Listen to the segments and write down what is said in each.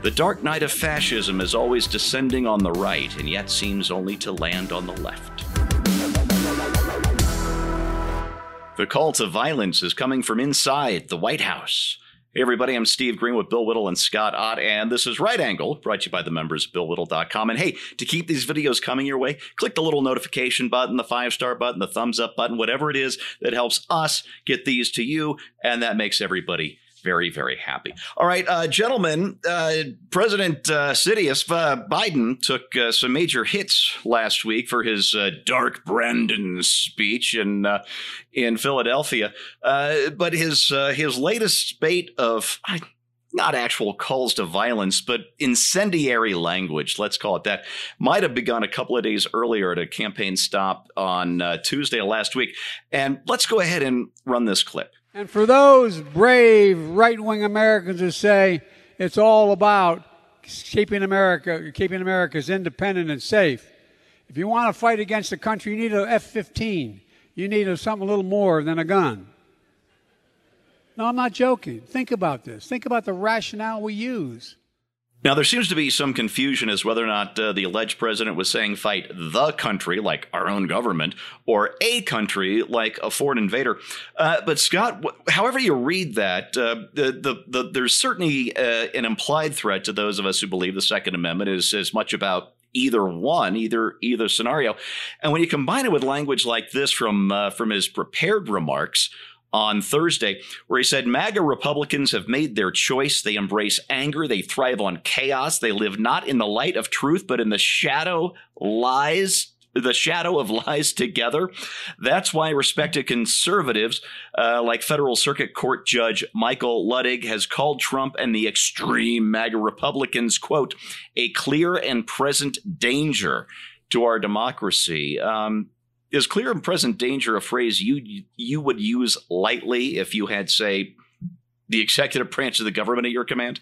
The dark night of fascism is always descending on the right, and yet seems only to land on the left. The call to violence is coming from inside the White House. Hey, everybody, I'm Steve Green with Bill Whittle and Scott Ott, and this is Right Angle, brought to you by the members of BillWhittle.com. And hey, to keep these videos coming your way, click the little notification button, the five star button, the thumbs up button, whatever it is that helps us get these to you, and that makes everybody very, very happy. All right, uh, gentlemen, uh, President uh, Sidious uh, Biden took uh, some major hits last week for his uh, Dark Brandon speech in in Philadelphia, but his his latest spate of. Not actual calls to violence, but incendiary language, let's call it that, might have begun a couple of days earlier at a campaign stop on Tuesday last week. And let's go ahead and run this clip. And for those brave right wing Americans who say it's all about keeping America, keeping America's independent and safe, if you want to fight against the country, you need an F 15. You need a, something a little more than a gun. No, I'm not joking. Think about this. Think about the rationale we use. Now, there seems to be some confusion as whether or not uh, the alleged president was saying fight the country, like our own government, or a country, like a foreign invader. Uh, but, Scott, wh- however you read that, uh, the, the, the, there's certainly uh, an implied threat to those of us who believe the Second Amendment is as much about either one, either either scenario. And when you combine it with language like this from uh, from his prepared remarks, on Thursday, where he said MAGA Republicans have made their choice. They embrace anger. They thrive on chaos. They live not in the light of truth, but in the shadow lies. The shadow of lies together. That's why respected conservatives, uh, like federal circuit court judge Michael Luttig, has called Trump and the extreme MAGA Republicans, quote, a clear and present danger to our democracy. Um, is clear and present danger a phrase you you would use lightly if you had, say, the executive branch of the government at your command?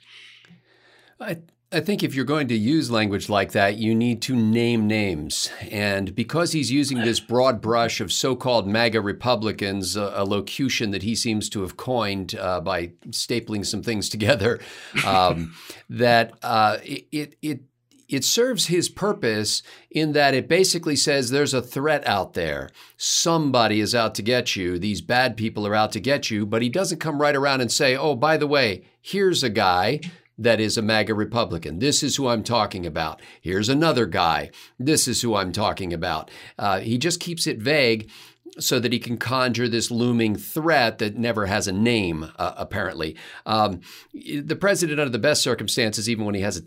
I I think if you're going to use language like that, you need to name names. And because he's using this broad brush of so called MAGA Republicans, a, a, locution that he seems to have coined uh, by stapling some things together, um, that uh, it, it it serves his purpose in that it basically says there's a threat out there. Somebody is out to get you. These bad people are out to get you. But he doesn't come right around and say, oh, by the way, here's a guy that is a MAGA Republican. This is who I'm talking about. Here's another guy. This is who I'm talking about. Uh, he just keeps it vague so that he can conjure this looming threat that never has a name, uh, apparently. Um, the president, under the best circumstances, even when he has a,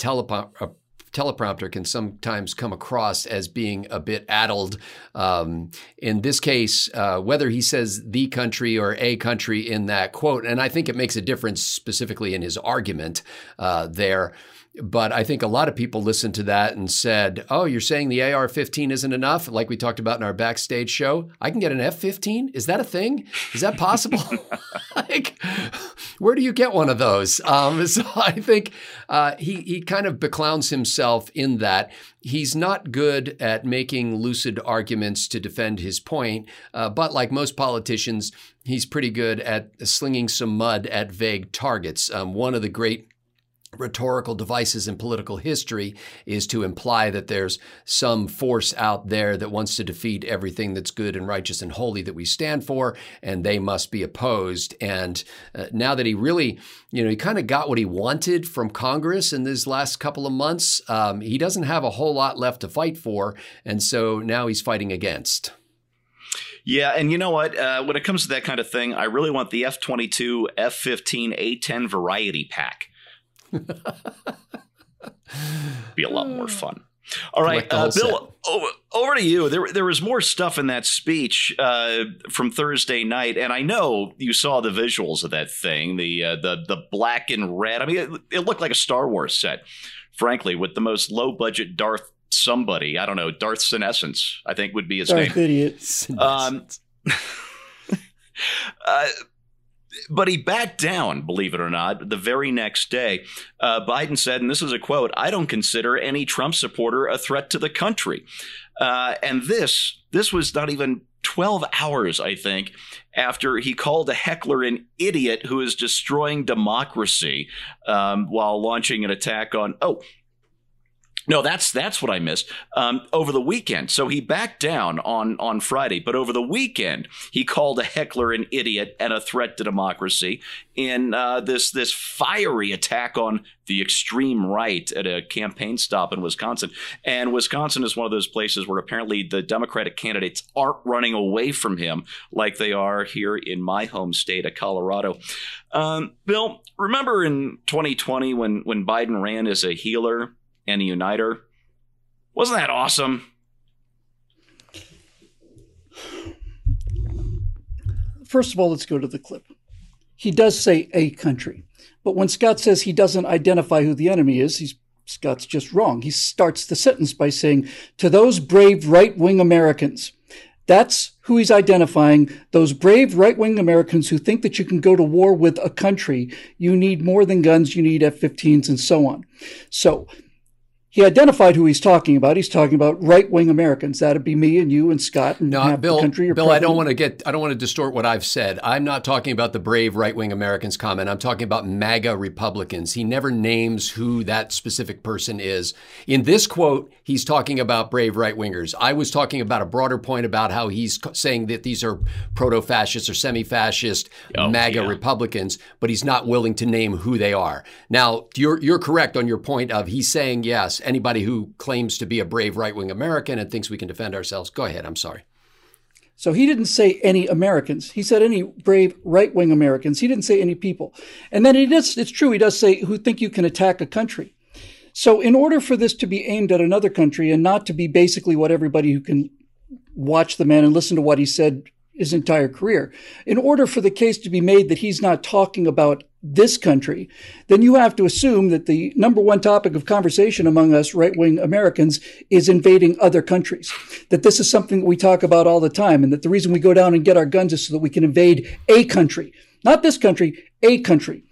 a teleprompter can sometimes come across as being a bit addled. Um, in this case, uh, whether he says the country or a country in that quote, and I think it makes a difference specifically in his argument uh, there. But I think a lot of people listened to that and said, Oh, you're saying the AR 15 isn't enough? Like we talked about in our backstage show. I can get an F 15? Is that a thing? Is that possible? like, where do you get one of those? Um, so I think uh, he, he kind of beclowns himself in that. He's not good at making lucid arguments to defend his point, uh, but like most politicians, he's pretty good at slinging some mud at vague targets. Um, one of the great rhetorical devices in political history is to imply that there's some force out there that wants to defeat everything that's good and righteous and holy that we stand for, and they must be opposed. And uh, now that he really, you know, he kind of got what he wanted from Congress in these last couple of months, um, he doesn't have a whole lot left to fight for. And so now he's fighting against. Yeah, and you know what? Uh, when it comes to that kind of thing, I really want the F 22, F 15, A 10 variety pack Be a lot more fun. All right, uh, Bill, over, over, to you. There, there was more stuff in that speech uh, from Thursday night, and I know you saw the visuals of that thing the uh, the the black and red. I mean, it, it, looked like a Star Wars set, frankly, with the most low budget Darth somebody. I don't know, Darth Senescence, I think would be his Darth name. Idiot. Um, uh, but he backed down, believe it or not, the very next day. Uh, Biden said, and this is a quote I don't consider any Trump supporter a threat to the country. Uh, and this, this was not even 12 hours, I think, after he called a heckler an idiot who is destroying democracy um, while launching an attack on. Oh, no, that's that's what I missed um, over the weekend. So he backed down on on Friday, but over the weekend he called a heckler an idiot and a threat to democracy in uh, this this fiery attack on the extreme right at a campaign stop in Wisconsin. And Wisconsin is one of those places where apparently the Democratic candidates aren't running away from him like they are here in my home state of Colorado. Um, Bill, remember in 2020 when when Biden ran as a healer and a uniter. Wasn't that awesome? First of all, let's go to the clip. He does say a country, but when Scott says he doesn't identify who the enemy is, he's Scott's just wrong. He starts the sentence by saying, To those brave right wing Americans. That's who he's identifying. Those brave right wing Americans who think that you can go to war with a country. You need more than guns. You need F 15s and so on. So he identified who he's talking about. He's talking about right wing Americans. That'd be me and you and Scott and no, Bill. Bill, president. I don't want to get. I don't want to distort what I've said. I'm not talking about the brave right wing Americans comment. I'm talking about MAGA Republicans. He never names who that specific person is. In this quote, he's talking about brave right wingers. I was talking about a broader point about how he's saying that these are proto fascist or semi fascist oh, MAGA yeah. Republicans, but he's not willing to name who they are. Now, you're you're correct on your point of he's saying yes anybody who claims to be a brave right wing American and thinks we can defend ourselves. Go ahead. I'm sorry. So he didn't say any Americans. He said any brave right wing Americans. He didn't say any people. And then he does, it's true, he does say who think you can attack a country. So in order for this to be aimed at another country and not to be basically what everybody who can watch the man and listen to what he said his entire career. In order for the case to be made that he's not talking about this country, then you have to assume that the number one topic of conversation among us right wing Americans is invading other countries. That this is something that we talk about all the time, and that the reason we go down and get our guns is so that we can invade a country. Not this country, a country.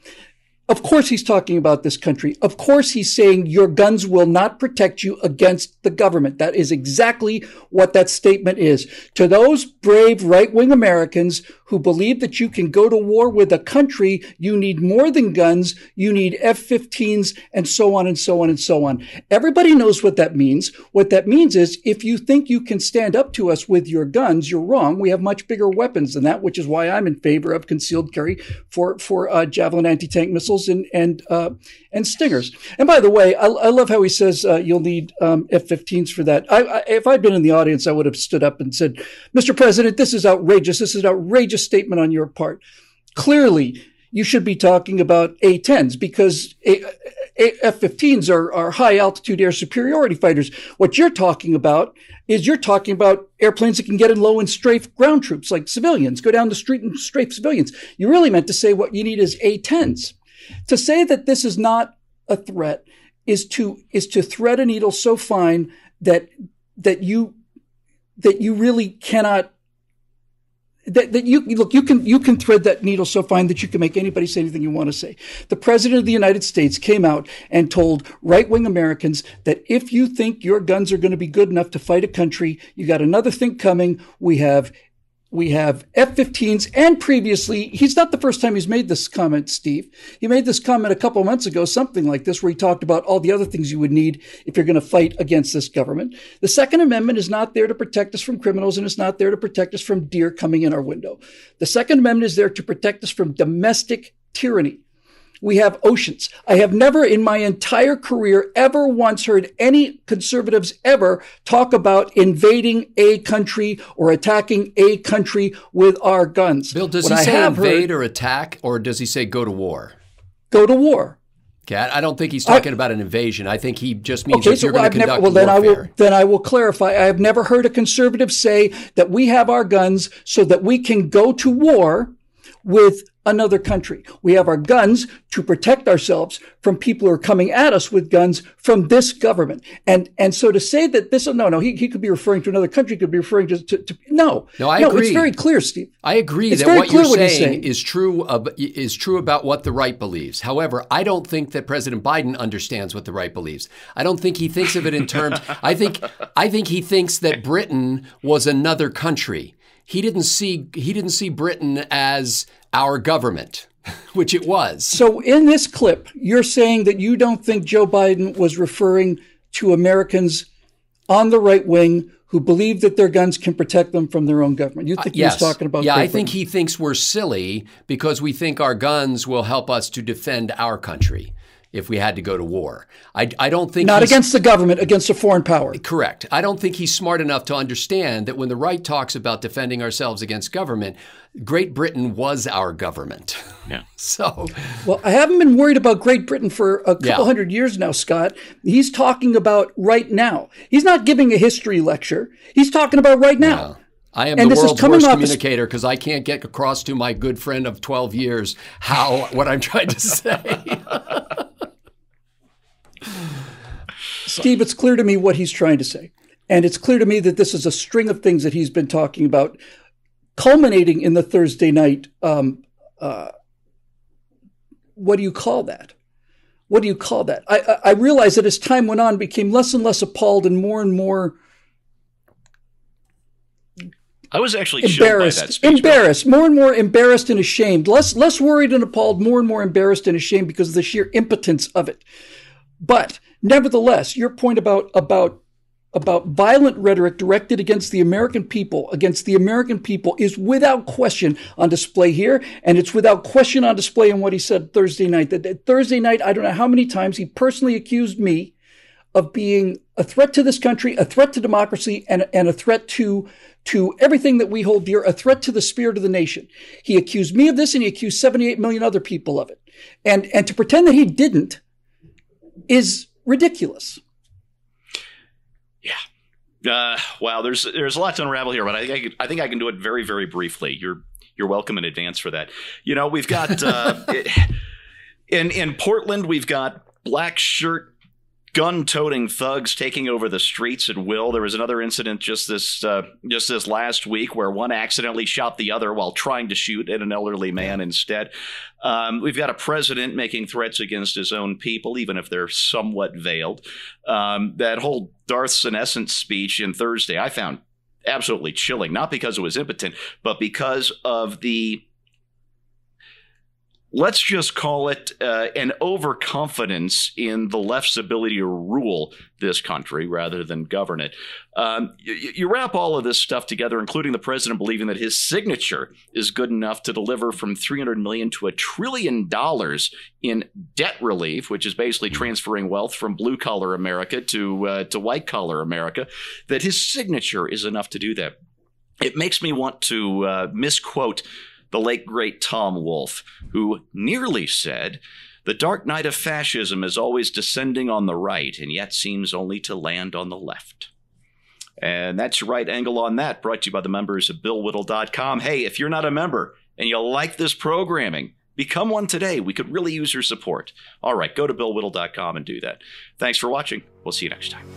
Of course, he's talking about this country. Of course, he's saying your guns will not protect you against the government. That is exactly what that statement is. To those brave right wing Americans who believe that you can go to war with a country, you need more than guns. You need F-15s and so on and so on and so on. Everybody knows what that means. What that means is if you think you can stand up to us with your guns, you're wrong. We have much bigger weapons than that, which is why I'm in favor of concealed carry for, for uh, Javelin anti-tank missiles and, and, uh, and Stingers. And by the way, I, I love how he says uh, you'll need um, F-15s for that. I, I, if I'd been in the audience, I would have stood up and said, Mr. President, this is outrageous. This is outrageous outrageous statement on your part. Clearly, you should be talking about A-10s because F-15s are, are high altitude air superiority fighters. What you're talking about is you're talking about airplanes that can get in low and strafe ground troops like civilians, go down the street and strafe civilians. You really meant to say what you need is A-10s. To say that this is not a threat is to, is to thread a needle so fine that, that you, that you really cannot that, that you look you can you can thread that needle so fine that you can make anybody say anything you want to say. The president of the united states came out and told right-wing americans that if you think your guns are going to be good enough to fight a country you got another thing coming. We have we have F-15s and previously, he's not the first time he's made this comment, Steve. He made this comment a couple months ago, something like this, where he talked about all the other things you would need if you're going to fight against this government. The Second Amendment is not there to protect us from criminals and it's not there to protect us from deer coming in our window. The Second Amendment is there to protect us from domestic tyranny. We have oceans. I have never in my entire career ever once heard any conservatives ever talk about invading a country or attacking a country with our guns. Bill, does what he say invade or attack, or does he say go to war? Go to war. Cat, I don't think he's talking I, about an invasion. I think he just means okay, so you're going to conduct never, well, then warfare. I will then I will clarify. I have never heard a conservative say that we have our guns so that we can go to war with another country. We have our guns to protect ourselves from people who are coming at us with guns from this government. And, and so to say that this, no, no, he, he could be referring to another country, could be referring to, to, to no. No, I no, agree. It's very clear, Steve. I agree it's that what you're saying, saying, is true, of, is true about what the right believes. However, I don't think that President Biden understands what the right believes. I don't think he thinks of it in terms, I think, I think he thinks that Britain was another country he didn't see he didn't see Britain as our government, which it was. So in this clip, you're saying that you don't think Joe Biden was referring to Americans on the right wing who believe that their guns can protect them from their own government. You think uh, yes. he was talking about? Yeah, I think he thinks we're silly because we think our guns will help us to defend our country if we had to go to war. I, I don't think not against the government, against a foreign power. Correct. I don't think he's smart enough to understand that when the right talks about defending ourselves against government, Great Britain was our government. Yeah. so, well, I haven't been worried about Great Britain for a couple yeah. hundred years now, Scott. He's talking about right now. He's not giving a history lecture. He's talking about right now. Yeah. I am and the world's worst communicator because I can't get across to my good friend of 12 years how what I'm trying to say. Steve, it's clear to me what he's trying to say. And it's clear to me that this is a string of things that he's been talking about, culminating in the Thursday night. Um, uh, what do you call that? What do you call that? I, I realize that as time went on, became less and less appalled and more and more. I was actually embarrassed, speech, embarrassed, more and more embarrassed and ashamed. Less, less worried and appalled, more and more embarrassed and ashamed because of the sheer impotence of it. But nevertheless, your point about about about violent rhetoric directed against the American people, against the American people, is without question on display here, and it's without question on display in what he said Thursday night. That Thursday night, I don't know how many times he personally accused me of being a threat to this country, a threat to democracy, and, and a threat to to everything that we hold dear, a threat to the spirit of the nation. He accused me of this, and he accused 78 million other people of it. And and to pretend that he didn't is ridiculous. Yeah. Uh, wow. There's there's a lot to unravel here, but I think I, I think I can do it very very briefly. You're you're welcome in advance for that. You know, we've got uh, in in Portland, we've got black shirt gun-toting thugs taking over the streets at will. There was another incident just this uh, just this last week where one accidentally shot the other while trying to shoot at an elderly man instead. Um, we've got a president making threats against his own people, even if they're somewhat veiled. Um, that whole Darth senescence speech in Thursday, I found absolutely chilling. Not because it was impotent, but because of the let's just call it uh, an overconfidence in the left's ability to rule this country rather than govern it. Um, you, you, wrap all of this stuff together, including the president believing that his signature is good enough to deliver from 300 million to a trillion dollars in debt relief, which is basically transferring wealth from blue collar America to uh, to white collar America. That his signature is enough to do that. It makes me want to uh, misquote the late great Tom Wolfe, who nearly said, The dark night of fascism is always descending on the right, and yet seems only to land on the left. And that's your right angle on that, brought to you by the members of BillWhittle.com. Hey, if you're not a member and you like this programming, become one today. We could really use your support. All right, go to BillWhittle.com and do that. Thanks for watching. We'll see you next time.